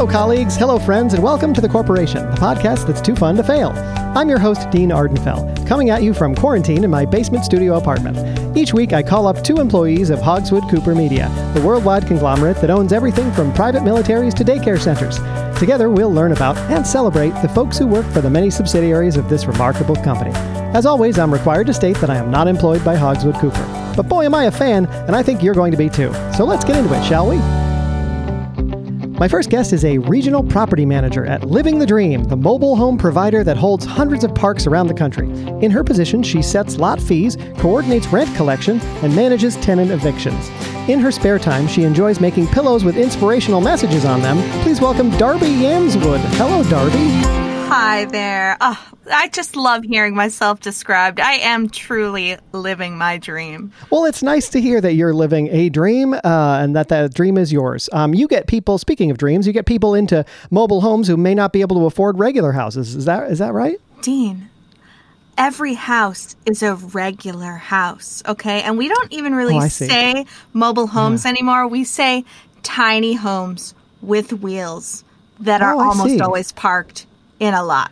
Hello, colleagues. Hello, friends, and welcome to The Corporation, the podcast that's too fun to fail. I'm your host, Dean Ardenfell, coming at you from quarantine in my basement studio apartment. Each week, I call up two employees of Hogswood Cooper Media, the worldwide conglomerate that owns everything from private militaries to daycare centers. Together, we'll learn about and celebrate the folks who work for the many subsidiaries of this remarkable company. As always, I'm required to state that I am not employed by Hogswood Cooper. But boy, am I a fan, and I think you're going to be too. So let's get into it, shall we? My first guest is a regional property manager at Living the Dream, the mobile home provider that holds hundreds of parks around the country. In her position, she sets lot fees, coordinates rent collection, and manages tenant evictions. In her spare time, she enjoys making pillows with inspirational messages on them. Please welcome Darby Yamswood. Hello, Darby. Hi there. Oh, I just love hearing myself described. I am truly living my dream. Well, it's nice to hear that you're living a dream uh, and that that dream is yours. Um, you get people, speaking of dreams, you get people into mobile homes who may not be able to afford regular houses. Is that is that right? Dean, every house is a regular house, okay? And we don't even really Oh, say mobile homes anymore. We say tiny homes with wheels that are Oh, I almost always parked in a lot.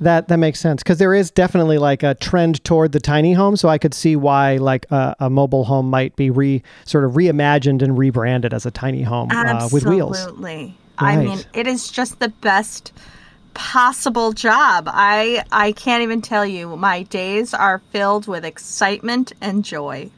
That that makes sense because there is definitely like a trend toward the tiny home. So I could see why like a, a mobile home might be re sort of reimagined and rebranded as a tiny home uh, with wheels. Absolutely. I mean, it is just the best possible job. I I can't even tell you. My days are filled with excitement and joy.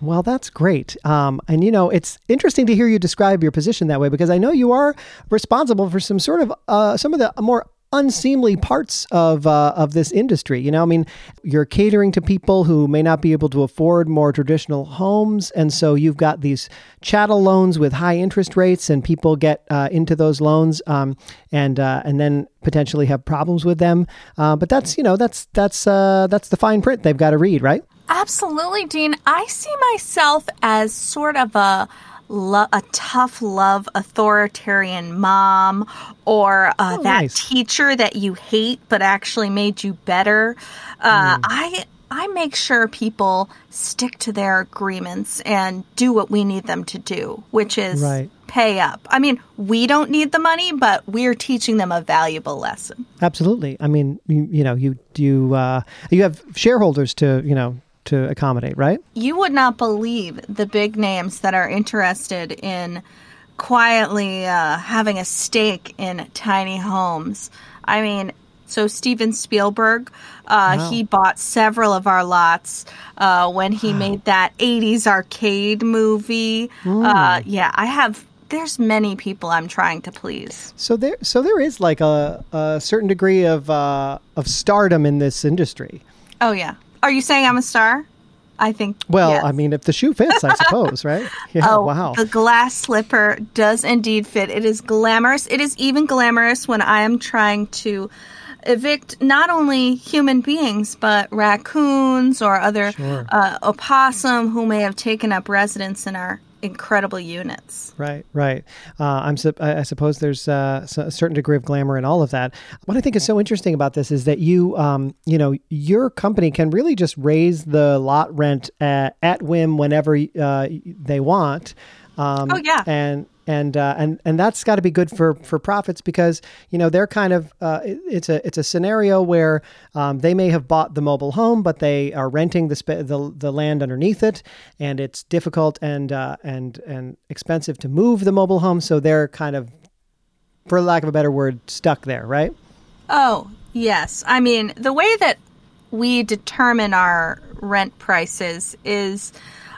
Well, that's great. Um, and you know, it's interesting to hear you describe your position that way because I know you are responsible for some sort of uh, some of the more unseemly parts of uh, of this industry. You know, I mean, you're catering to people who may not be able to afford more traditional homes, and so you've got these chattel loans with high interest rates, and people get uh, into those loans, um, and uh, and then potentially have problems with them. Uh, but that's you know that's that's uh, that's the fine print they've got to read, right? Absolutely, Dean. I see myself as sort of a lo- a tough love authoritarian mom or uh, Oh, that nice. teacher that you hate but actually made you better. Uh, I I make sure people stick to their agreements and do what we need them to do, which is Right. pay up. I mean, we don't need the money, but we're teaching them a valuable lesson. Absolutely. I mean, you, you know, you you uh, you have shareholders to you know to accommodate, right? you would not believe the big names that are interested in quietly uh, having a stake in tiny homes. I mean, so Steven Spielberg, uh, Wow. he bought several of our lots uh, when he made that 80s arcade movie. Uh, yeah, I have. There's many people I'm trying to please. So there, so there is like a, a certain degree of uh, of stardom in this industry. Oh, yeah. Are you saying I'm a star? I think. Well, yes. I mean, if the shoe fits, I suppose, right? Yeah. Oh, wow. the glass slipper does indeed fit. It is glamorous. It is even glamorous when I am trying to evict not only human beings but raccoons or other Sure. uh, opossum who may have taken up residence in our incredible units. Right, right. Uh, I'm. sup- I suppose there's uh, a certain degree of glamour in all of that. What I think is so interesting about this is that you, um, you know, your company can really just raise the lot rent at, at whim whenever uh, they want. Um, Oh, yeah. and and uh, and and that's got to be good for for profits because you know they're kind of uh, it- it's a it's a scenario where um, they may have bought the mobile home but they are renting the spa- the, the land underneath it and it's difficult and uh, and and expensive to move the mobile home so they're kind of for lack of a better word stuck there right Oh, yes. I mean, the way that we determine our rent prices is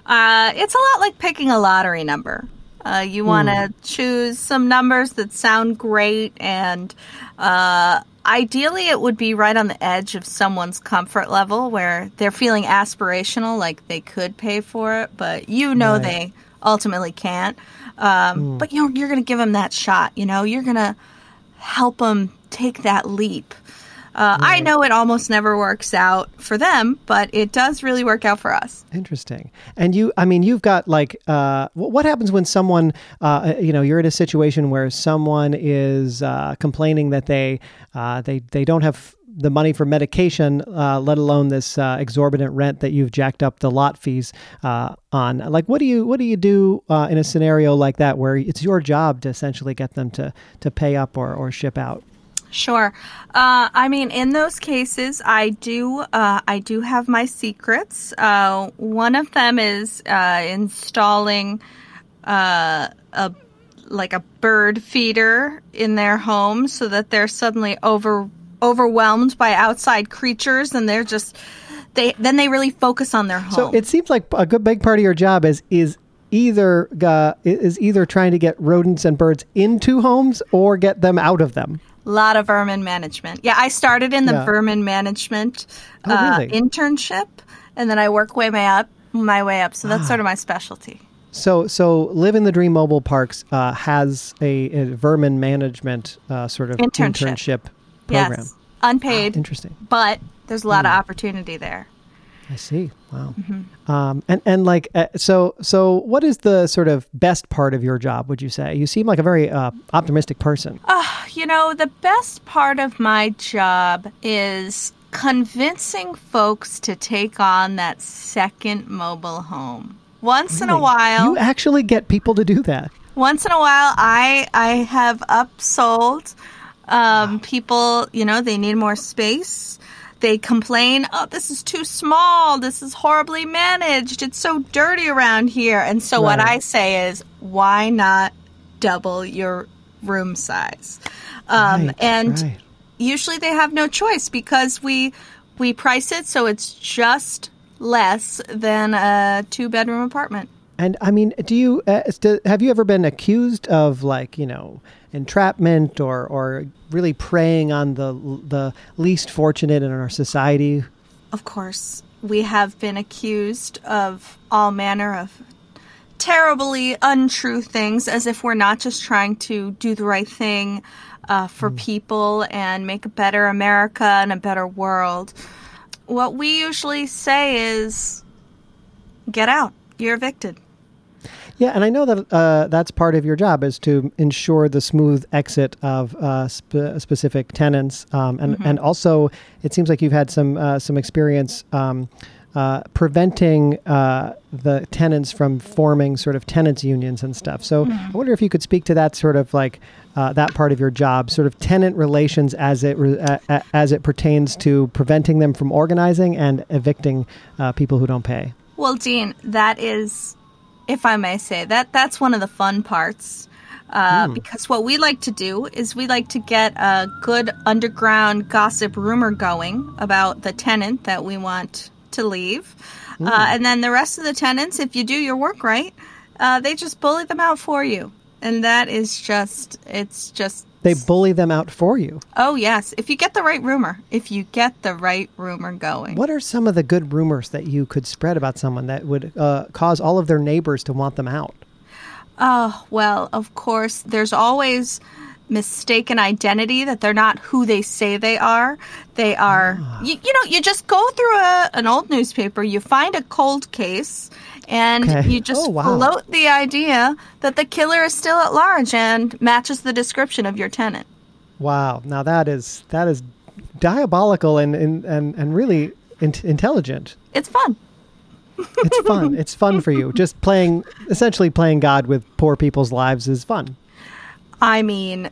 uh, it's a lot like picking a lottery number. Uh, you want to choose some numbers that sound great, and uh, ideally, it would be right on the edge of someone's comfort level where they're feeling aspirational, like they could pay for it, but you know Right. they ultimately can't. Um, But you're, you're going to give them that shot, you know? You're going to help them take that leap. Uh, I know it almost never works out for them, but it does really work out for us. Interesting. And you, I mean, you've got like, uh, what happens when someone, uh, you know, you're in a situation where someone is uh, complaining that they, uh, they, they don't have the money for medication, uh, let alone this uh, exorbitant rent that you've jacked up the lot fees uh, on. Like, what do you what do you do uh, in a scenario like that where it's your job to essentially get them to to pay up or, or ship out? Sure. Uh, I mean, in those cases, I do uh, I do have my secrets. Uh, one of them is uh, installing uh, a like a bird feeder in their home so that they're suddenly over overwhelmed by outside creatures and they're just they then they really focus on their home. So it seems like a good big part of your job is is either uh, is either trying to get rodents and birds into homes or get them out of them. A lot of vermin management. Yeah, I started in the Yeah. vermin management Oh, uh, really? internship, and then I work way my up my way up. So that's sort of my specialty. So so Living the Dream Mobile Parks uh, has a, a vermin management uh, sort of Internship. internship program. Yes, unpaid, Interesting. but there's a lot Hmm. of opportunity there. I see. Wow. Mm-hmm. Um, and and like uh, so so what is the sort of best part of your job? Would you say? You seem like a very uh, optimistic person. You know, the best part of my job is convincing folks to take on that second mobile home. Once in a while, you actually get people to do that. once in a while i i have upsold um, people you know they need more space they complain oh this is too small. This is horribly managed. It's so dirty around here. And so what i say is why not double your room size? Um, Right, and right. usually they have no choice because we we price it so it's just less than a two bedroom apartment And I mean, do you uh, st- have you ever been accused of like you know entrapment or or really preying on the the least fortunate in our society? Of course, we have been accused of all manner of terribly untrue things as if we're not just trying to do the right thing uh, for people and make a better America and a better world. What we usually say is get out, you're evicted. Yeah, and I know that uh, that's part of your job is to ensure the smooth exit of uh, spe- specific tenants, um, and and also it seems like you've had some uh, some experience um, uh, preventing uh, the tenants from forming sort of tenants unions and stuff. So I wonder if you could speak to that sort of like uh, that part of your job, sort of tenant relations as it re- as it pertains to preventing them from organizing and evicting uh, people who don't pay. Well, Dean, that is, if I may say, that that's one of the fun parts. Uh, Because what we like to do is we like to get a good underground gossip rumor going about the tenant that we want to leave. Uh, and then the rest of the tenants, if you do your work right, uh, they just bully them out for you. And that is just, it's just, They bully them out for you. oh, yes. If you get the right rumor, if you get the right rumor going. What are some of the good rumors that you could spread about someone that would uh, cause all of their neighbors to want them out? Oh, well, of course, there's always mistaken identity that they're not who they say they are. They are, you, you know, you just go through a, an old newspaper, you find a cold case, and Okay. you just Oh, wow. float the idea that the killer is still at large and matches the description of your tenant. Wow, now that is that is diabolical and and and, and really in- intelligent. It's fun. It's fun. it's fun for you. Just playing, essentially playing God with poor people's lives is fun. I mean,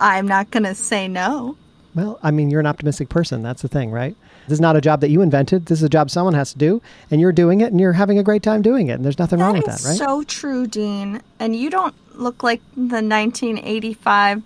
I'm not going to say no. Well, I mean, you're an optimistic person. That's the thing, right? This is not a job that you invented. This is a job someone has to do, and you're doing it, and you're having a great time doing it. And there's nothing wrong with that, right? so true, Dean. And you don't look like the 1985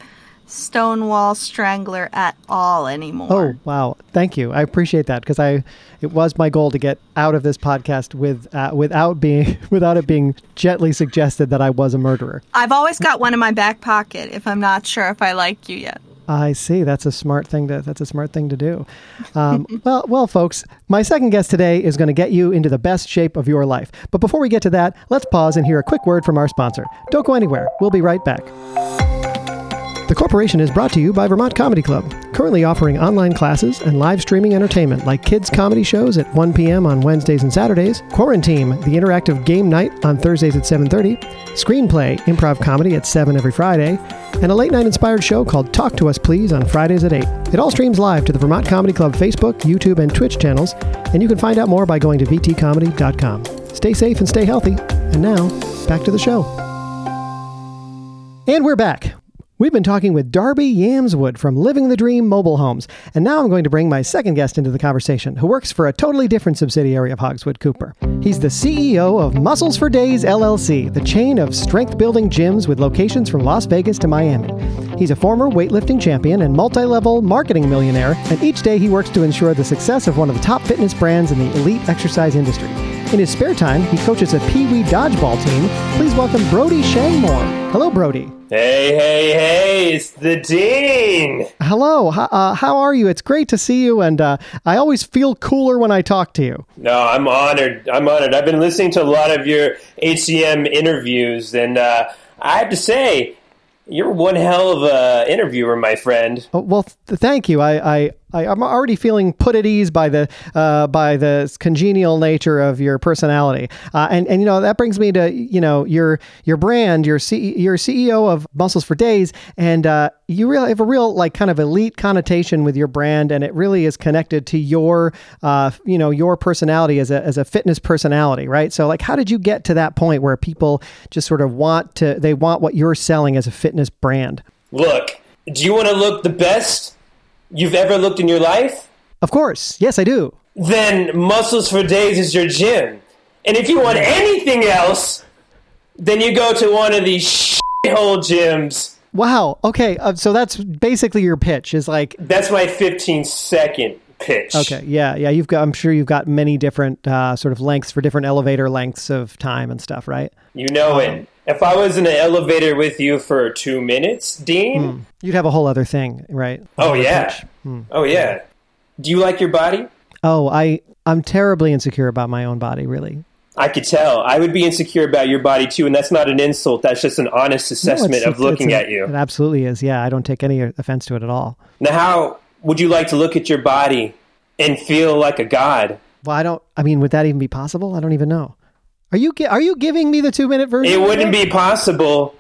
Stonewall Strangler at all anymore. Oh wow! Thank you. I appreciate that because I it was my goal to get out of this podcast with uh, without being without it being gently suggested that I was a murderer. I've always got one in my back pocket if I'm not sure if I like you yet. I see. That's a smart thing to. That's a smart thing to do. Um, well, well, folks, my second guest today is going to get you into the best shape of your life. But before we get to that, let's pause and hear a quick word from our sponsor. Don't go anywhere. We'll be right back. The Corporation is brought to you by Vermont Comedy Club, currently offering online classes and live streaming entertainment like kids' comedy shows at 1 p.m. on Wednesdays and Saturdays, Quarantine, the interactive game night on Thursdays at 7.30, Screenplay, improv comedy at 7 every Friday, and a late night inspired show called Talk to Us Please on Fridays at 8. It all streams live to the Vermont Comedy Club Facebook, YouTube, and Twitch channels, and you can find out more by going to vtcomedy.com. Stay safe and stay healthy. And now, back to the show. And we're back. We've been talking with Darby Yamswood from Living the Dream Mobile Homes, and now I'm going to bring my second guest into the conversation, who works for a totally different subsidiary of Hogswood Cooper. He's the CEO of Muscles for Days LLC, the chain of strength building gyms with locations from Las Vegas to Miami. He's a former weightlifting champion and multi level marketing millionaire, and each day he works to ensure the success of one of the top fitness brands in the elite exercise industry. In his spare time, he coaches a Pee Wee dodgeball team. Please welcome Brody Shangmore. Hello, Brody. Hey, hey, hey, it's the Dean. Hello, how, uh, how are you? It's great to see you, and uh, I always feel cooler when I talk to you. No, I'm honored. I'm honored. I've been listening to a lot of your HCM interviews, and uh, I have to say, you're one hell of a interviewer, my friend. Oh, well, th- thank you. I, I, I, am already feeling put at ease by the uh, by the congenial nature of your personality, uh, and and you know that brings me to you know your your brand, your C, your CEO of Muscles for Days, and uh, you really have a real like kind of elite connotation with your brand, and it really is connected to your uh, you know your personality as a as a fitness personality, right? So like, how did you get to that point where people just sort of want to they want what you're selling as a fitness brand? Look, do you want to look the best? You've ever looked in your life? Of course. Yes, I do. Then Muscles for Days is your gym. And if you want anything else, then you go to one of these shithole gyms. Wow. Okay. Uh, so that's basically your pitch is like. That's my 15 second pitch. Okay. Yeah. Yeah. You've got, I'm sure you've got many different uh, sort of lengths for different elevator lengths of time and stuff, right? You know um, it. If I was in an elevator with you for two minutes, Dean, hmm. you'd have a whole other thing, right? Oh yeah. Hmm. Oh yeah. Do you like your body? Oh, I I'm terribly insecure about my own body, really. I could tell. I would be insecure about your body too, and that's not an insult. That's just an honest assessment no, of looking a, at you. It absolutely is. Yeah, I don't take any offense to it at all. Now, how would you like to look at your body and feel like a god? Well, I don't. I mean, would that even be possible? I don't even know. Are you are you giving me the two minute version? It wouldn't be possible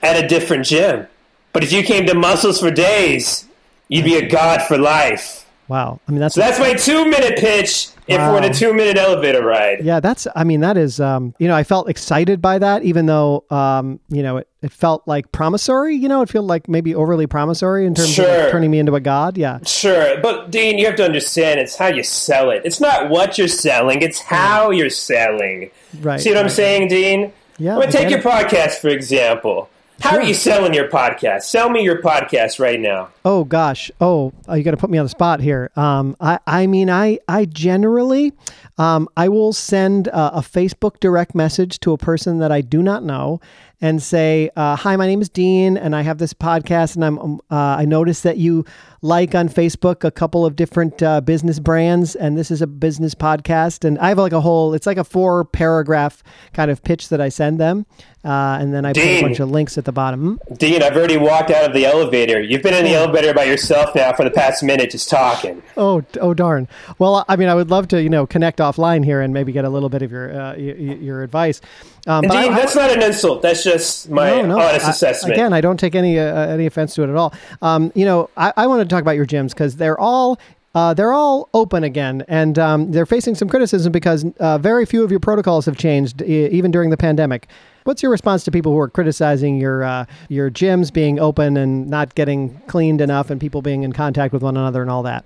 at a different gym. But if you came to Muscles for Days, you'd be a god for life. Wow. I mean that's so that's my two minute pitch if wow. we're in a two minute elevator ride. Yeah, that's I mean that is um you know, I felt excited by that even though um, you know, it, it felt like promissory, you know, it felt like maybe overly promissory in terms sure. of like turning me into a god. Yeah. Sure. But Dean, you have to understand it's how you sell it. It's not what you're selling, it's how you're selling. Right. See what right. I'm saying, Dean? Yeah. I'm gonna take your podcast for example. How are you selling your podcast? Sell me your podcast right now. Oh gosh. Oh, oh you got to put me on the spot here. Um, I, I mean, I, I generally, um, I will send a, a Facebook direct message to a person that I do not know, and say, uh, "Hi, my name is Dean, and I have this podcast, and I'm um, uh, I noticed that you like on Facebook a couple of different uh, business brands, and this is a business podcast, and I have like a whole, it's like a four paragraph kind of pitch that I send them, uh, and then I Dean, put a bunch of links at the bottom. Dean, I've already walked out of the elevator. You've been in the oh. elevator by yourself now for the past minute, just talking. Oh, oh darn. Well, I mean, I would love to, you know, connect offline here and maybe get a little bit of your uh, your, your advice. Um, Dean, I, that's I, not an insult. That's just my no, no, honest assessment. again, I don't take any uh, any offense to it at all. Um, you know, I, I want to talk about your gyms because they're all uh, they're all open again, and um, they're facing some criticism because uh, very few of your protocols have changed, e- even during the pandemic. What's your response to people who are criticizing your uh, your gyms being open and not getting cleaned enough, and people being in contact with one another and all that?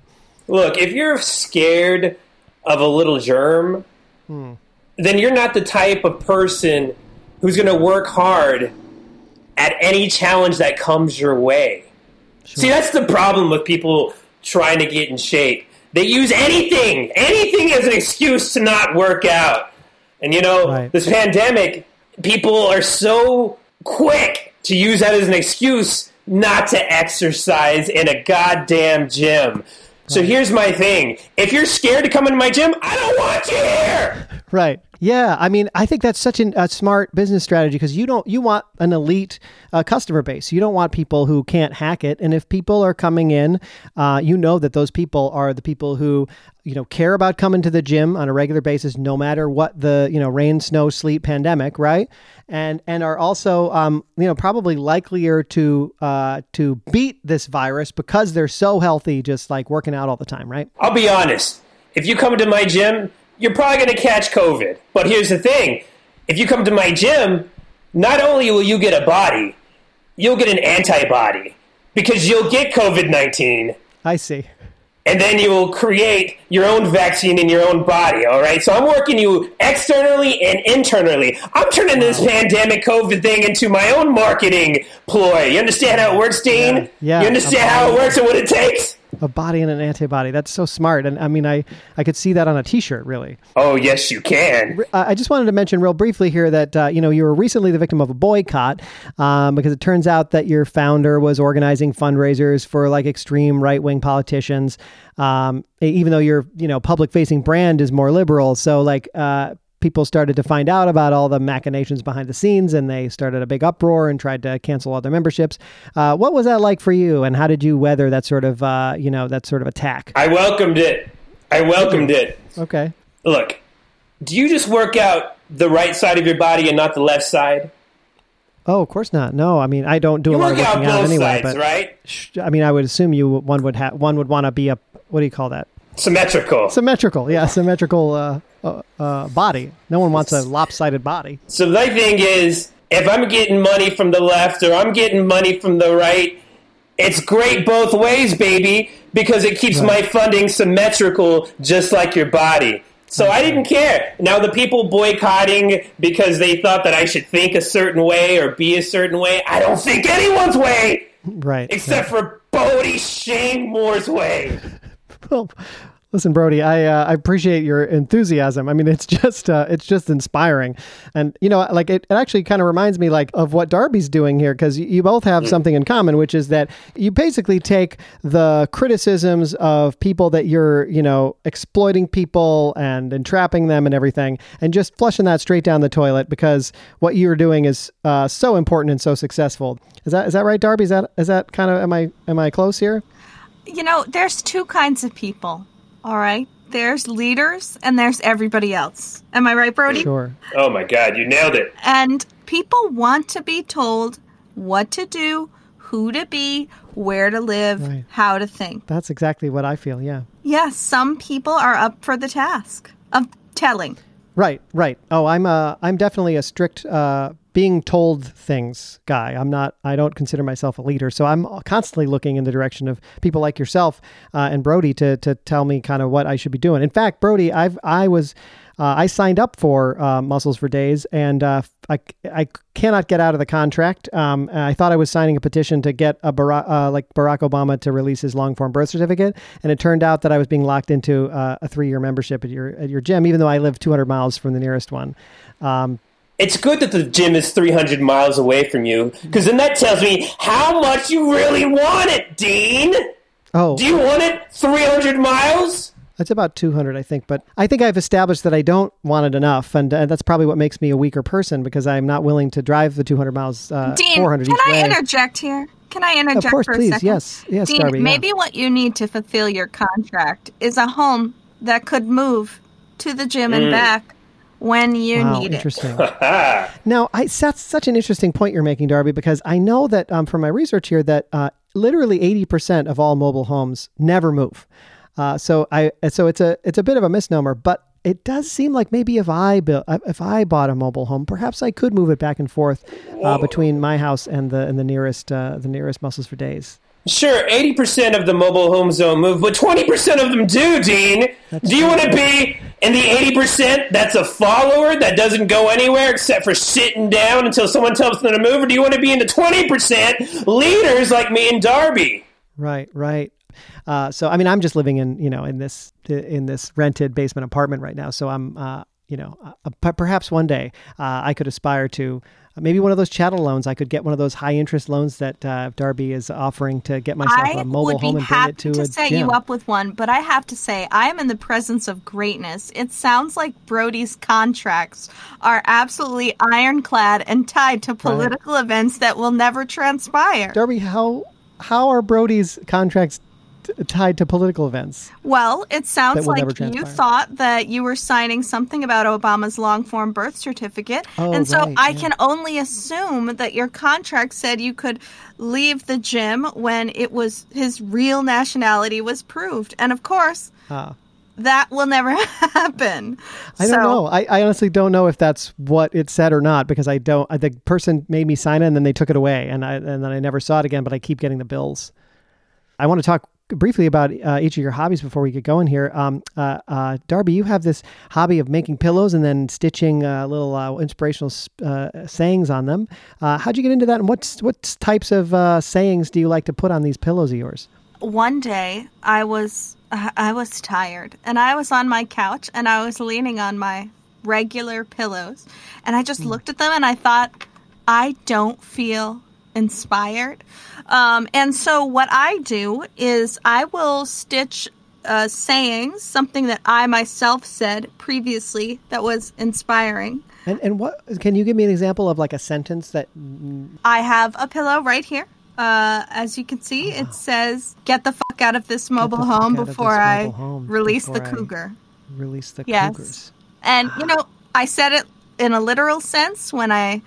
Look, if you're scared of a little germ, hmm. then you're not the type of person who's going to work hard at any challenge that comes your way. Sure. See, that's the problem with people trying to get in shape. They use anything, anything as an excuse to not work out. And you know, right. this pandemic, people are so quick to use that as an excuse not to exercise in a goddamn gym. So here's my thing. If you're scared to come into my gym, I don't want you here. Right. Yeah, I mean, I think that's such an, a smart business strategy because you don't you want an elite uh, customer base. You don't want people who can't hack it. And if people are coming in, uh, you know that those people are the people who you know care about coming to the gym on a regular basis, no matter what the you know rain, snow, sleet, pandemic, right? And and are also um, you know probably likelier to uh, to beat this virus because they're so healthy, just like working out all the time, right? I'll be honest. If you come to my gym, you're probably going to catch COVID. But here's the thing if you come to my gym, not only will you get a body, you'll get an antibody because you'll get COVID 19. I see. And then you will create your own vaccine in your own body, all right? So I'm working you externally and internally. I'm turning this pandemic COVID thing into my own marketing ploy. You understand how it works, Dean? Yeah. yeah. You understand how it works and what it takes? A body and an antibody. That's so smart. And I mean, I, I could see that on a T-shirt, really. Oh yes, you can. I just wanted to mention real briefly here that uh, you know you were recently the victim of a boycott um, because it turns out that your founder was organizing fundraisers for like extreme right wing politicians. Um, even though your you know public facing brand is more liberal, so like uh, people started to find out about all the machinations behind the scenes and they started a big uproar and tried to cancel all their memberships. Uh, what was that like for you and how did you weather that sort of, uh, you know, that sort of attack? I welcomed it. I welcomed it. Okay. Look, do you just work out the right side of your body and not the left side? Oh, of course not. No, I mean I don't do you a lot of work working out, out, anyway. sides, but right? sh- I mean, I would assume you one would have one would want to be a what do you call that? Symmetrical. Symmetrical, yeah, symmetrical uh, uh, uh, body. No one wants a lopsided body. So my thing is, if I'm getting money from the left or I'm getting money from the right, it's great both ways, baby, because it keeps Right. my funding symmetrical, just like your body. So I didn't care. Now the people boycotting because they thought that I should think a certain way or be a certain way, I don't think anyone's way Right. except for Brody Shangmore's way. Well, listen, Brody, I uh, I appreciate your enthusiasm. I mean, it's just uh, it's just inspiring, and you know, like it, it actually kind of reminds me like of what Darby's doing here because you, both have something in common, which is that you basically take the criticisms of people that you're you know exploiting people and entrapping them and everything, and just flushing that straight down the toilet because what you're doing is uh, so important and so successful. Is that is that right, Darby? Is that is that kind of am I am I close here? You know, there's two kinds of people, all right? There's leaders and there's everybody else. Am I right, Brody? Sure. Oh my god, you nailed it. And people want to be told what to do, who to be, where to live, Right. how to think. That's exactly what I feel. Yeah. Yes, some people are up for the task of telling. Right, right. Oh, I'm uh I'm definitely a strict uh being told things guy. I'm not I don't consider myself a leader. So I'm constantly looking in the direction of people like yourself uh, and Brody to to tell me kind of what I should be doing. In fact, Brody, I've I was uh, I signed up for uh, Muscles for Days, and uh, I, I cannot get out of the contract. Um, I thought I was signing a petition to get a uh, like Barack Obama to release his long form birth certificate, and it turned out that I was being locked into uh, a three year membership at your at your gym, even though I live 200 miles from the nearest one. Um, It's good that the gym is 300 miles away from you, because then that tells me how much you really want it, Dean. oh, Do you want it 300 miles? That's about 200, I think. But I think I've established that I don't want it enough. And uh, that's probably what makes me a weaker person because I'm not willing to drive the 200 miles, uh, Dean, 400 can each I way. interject here? Can I interject Of course, for a please. second? Yes. Yes, Dean, Darby. yeah. maybe what you need to fulfill your contract is a home that could move to the gym and back when you Wow, need it. interesting. Ah, Now, I, that's such an interesting point you're making, Darby, because I know that um, from my research here that uh, literally 80% of all mobile homes never move. Uh, so I so it's a it's a bit of a misnomer, but it does seem like maybe if I built if I bought a mobile home, perhaps I could move it back and forth uh, between my house and the and the nearest uh, the nearest Muscles for Days. Sure, 80% of the mobile homes don't move, but 20% of them do, Dean. do you want to be in the 80% that's a follower that doesn't go anywhere except for sitting down until someone tells them to move, or do you want to be in the 20% leaders like me and Darby? Right, right. Uh, so I mean, I'm just living in you know in this in this rented basement apartment right now. So I'm uh, you know uh, perhaps one day uh, I could aspire to maybe one of those chattel loans. I could get one of those high interest loans that uh, Darby is offering to get myself I a mobile home and bring it to, to, a set gym. you up with one, but I have to say, I am in the presence of greatness. It sounds like Brody's contracts are absolutely ironclad and tied to political events that will never transpire. Darby, how how are Brody's contracts t- tied to political events? Well, it sounds like you thought that you were signing something about Obama's long form birth certificate. Oh, and so right, I yeah. can only assume that your contract said you could leave the gym when it was his real nationality was proved. And of course, Ah. that will never happen. I so, don't know. I, I honestly don't know if that's what it said or not because I don't. The person made me sign it and then they took it away, and I and then I never saw it again. But I keep getting the bills. I want to talk briefly about uh, each of your hobbies before we get going here. Um, uh, uh, Darby, you have this hobby of making pillows and then stitching uh, little uh, inspirational uh, sayings on them. Uh, how'd you get into that? And what's what types of uh, sayings do you like to put on these pillows of yours? one day I was I was tired and I was on my couch and I was leaning on my regular pillows and I just looked at them and I thought I don't feel inspired. Um, and so what I do is I will stitch uh, sayings, something that I myself said previously that was inspiring. And and what can you give me an example of like a sentence that I have a pillow right here. Uh, as you can see, it says, "Get the fuck out of this mobile home before I home release before the I- cougar." release the Yes. cougars? And you know, I said it in a literal sense when I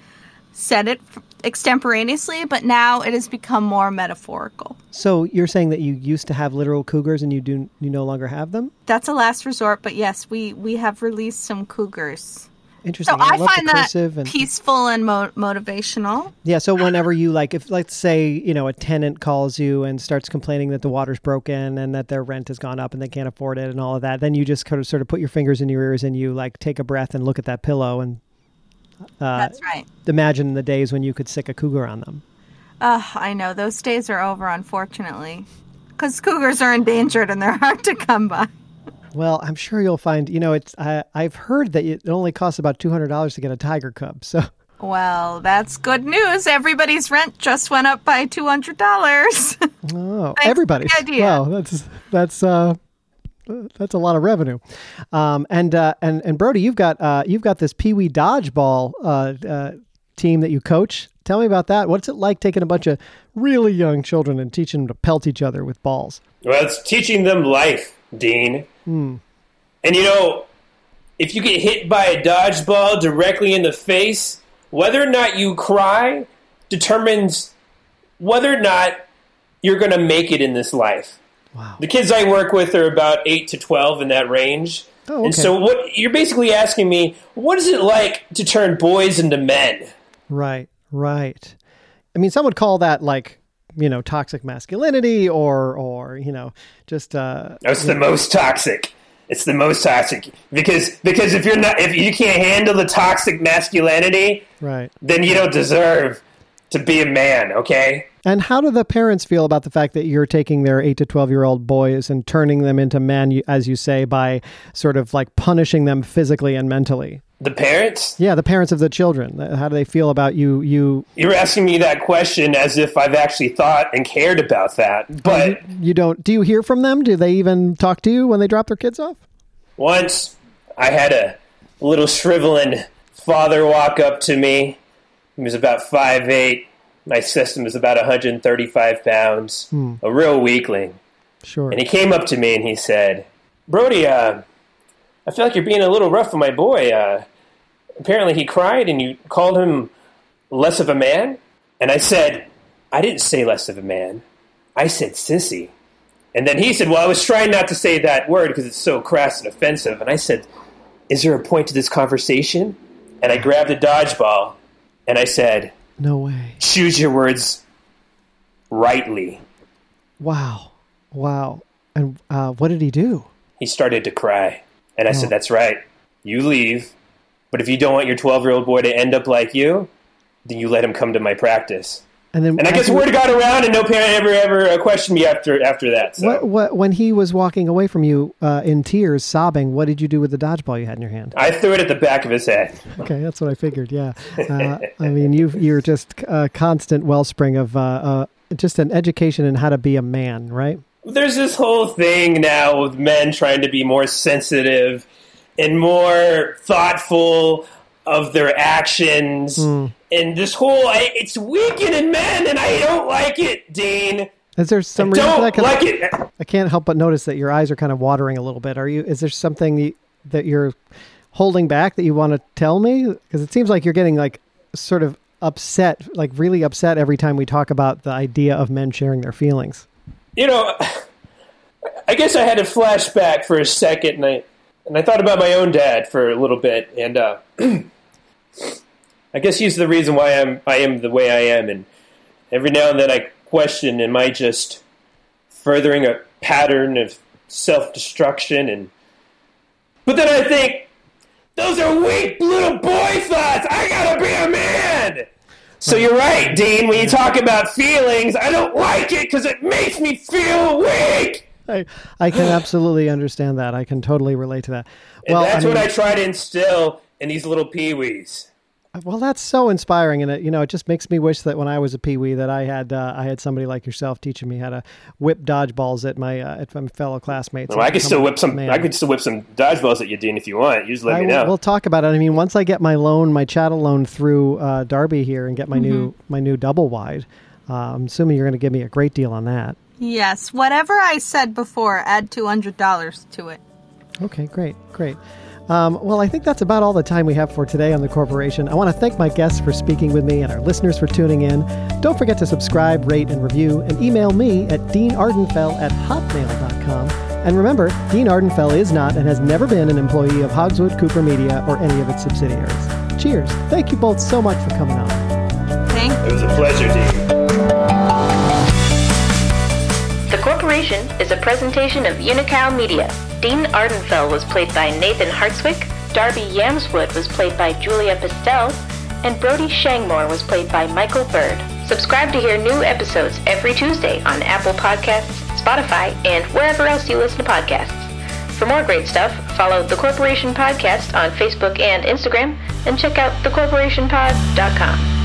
said it extemporaneously, but now it has become more metaphorical. So you're saying that you used to have literal cougars and you do you no longer have them? That's a last resort, but yes, we we have released some cougars. Interesting. So I, love find that and peaceful and mo- motivational. yeah. So whenever you like, if let's say you know a tenant calls you and starts complaining that the water's broken and that their rent has gone up and they can't afford it and all of that, then you just kind of sort of put your fingers in your ears and you like take a breath and look at that pillow and uh, That's right. imagine the days when you could sic a cougar on them. Ugh, I know those days are over, unfortunately, because cougars are endangered and they're hard to come by. Well, I'm sure you'll find. You know, it's I, I've heard that it only costs about two hundred dollars to get a tiger cub. So Well, that's good news. Everybody's rent just went up by two hundred dollars. Oh, everybody's. idea. Wow, that's that's uh, that's a lot of revenue. Um, and uh, and and Brody, you've got uh, you've got this Pee Wee dodgeball uh, uh, team that you coach. Tell me about that. What's it like taking a bunch of really young children and teaching them to pelt each other with balls? Well, it's teaching them life, Dean. And you know, if you get hit by a dodgeball directly in the face, whether or not you cry determines whether or not you're going to make it in this life. Wow. The kids I work with are about 8 to 12 in that range. Oh, okay. And so what you're basically asking me, what is it like to turn boys into men? Right, right. I mean, some would call that like you know toxic masculinity or or you know just uh, That's the most toxic. It's the most toxic because because if you're not if you can't handle the toxic masculinity, right. then you don't deserve to be a man, okay? And how do the parents feel about the fact that you're taking their eight to 12 year old boys and turning them into men, as you say, by sort of like punishing them physically and mentally? The parents? Yeah, the parents of the children. uh, How do they feel about you? You You're asking me that question as if I've actually thought and cared about that. But you don't? Do you hear from them? Do they even talk to you when they drop their kids off? once I had a little shriveling father walk up to me. He was about five eight. My system was about 135 pounds. A real weakling. Sure. And he came up to me and he said, Brody, uh, I feel like you're being a little rough with my boy. Uh, apparently he cried and you called him less of a man. And I said, I didn't say less of a man. I said sissy. And then he said, Well, I was trying not to say that word because it's so crass and offensive. And I said, Is there a point to this conversation? And I grabbed a dodgeball and I said, No way. Choose your words rightly. Wow. Wow. And uh, what did he do? he started to cry. And I said, That's right. You leave. But if you don't want your 12 year old boy to end up like you, then you let him come to my practice. And then And I guess word got around, and no parent ever ever uh, questioned me after after that. So. What, what, when he was walking away from you uh, in tears, sobbing, what did you do with the dodgeball you had in your hand? I threw it at the back of his head. Okay, that's what I figured. Yeah, uh, I mean, you you're just a constant wellspring of uh, uh, just an education in how to be a man, right? There's this whole thing now with men trying to be more sensitive and more thoughtful of their actions, Hmm. and this whole I, it's weakening men, and I don't like it, Dean. Is there some reason for Don't? 'Cause like it. I can't help but notice that your eyes are kind of watering a little bit. Are you? Is there something that you're holding back that you want to tell me? Because it seems like you're getting like sort of upset, like really upset every time we talk about the idea of men sharing their feelings. you know, I guess I had a flashback for a second, and I and I thought about my own dad for a little bit, and uh, I guess he's the reason why I'm I am the way I am, and every now and then I question, am I just furthering a pattern of self destruction? And but then I think those are weak little boy thoughts. I gotta be a man. So you're right, Dean. When you talk about feelings, I don't like it because it makes me feel weak. I, I can absolutely understand that. I can totally relate to that. And Well, that's I mean, what I try to instill in these little peewees. Well, that's so inspiring, and it you know it just makes me wish that when I was a peewee that I had uh, I had somebody like yourself teaching me how to whip dodgeballs at my uh, at my fellow classmates. Well, I could still whip some. man. I could still whip some dodgeballs at you, Dean, if you want. You just let I me know. We'll talk about it. I mean, once I get my loan, my chattel loan through uh, Darby here, and get my new Mm-hmm. my new double wide, uh, I'm assuming you're going to give me a great deal on that. Yes, whatever I said before, add two hundred dollars to it. Okay, great, great. Um, well, I think that's about all the time we have for today on the corporation. I want to thank my guests for speaking with me and our listeners for tuning in. Don't forget to subscribe, rate, and review, and email me at deanardenfell at hotmail.com. And remember, Dean Ardenfell is not and has never been an employee of Hogswood Cooper Media or any of its subsidiaries. Cheers. Thank you both so much for coming on. Thank you. it was a pleasure, Dean. Is a presentation of Unicow Media. Dean Ardenfell was played by Nathan Hartswick, Darby Yamswood was played by Julia Pistell, and Brody Shangmore was played by Michael Bird. Subscribe to hear new episodes every Tuesday on Apple Podcasts, Spotify, and wherever else you listen to podcasts. For more great stuff, follow The Corporation Podcast on Facebook and Instagram, and check out thecorporationpod.com.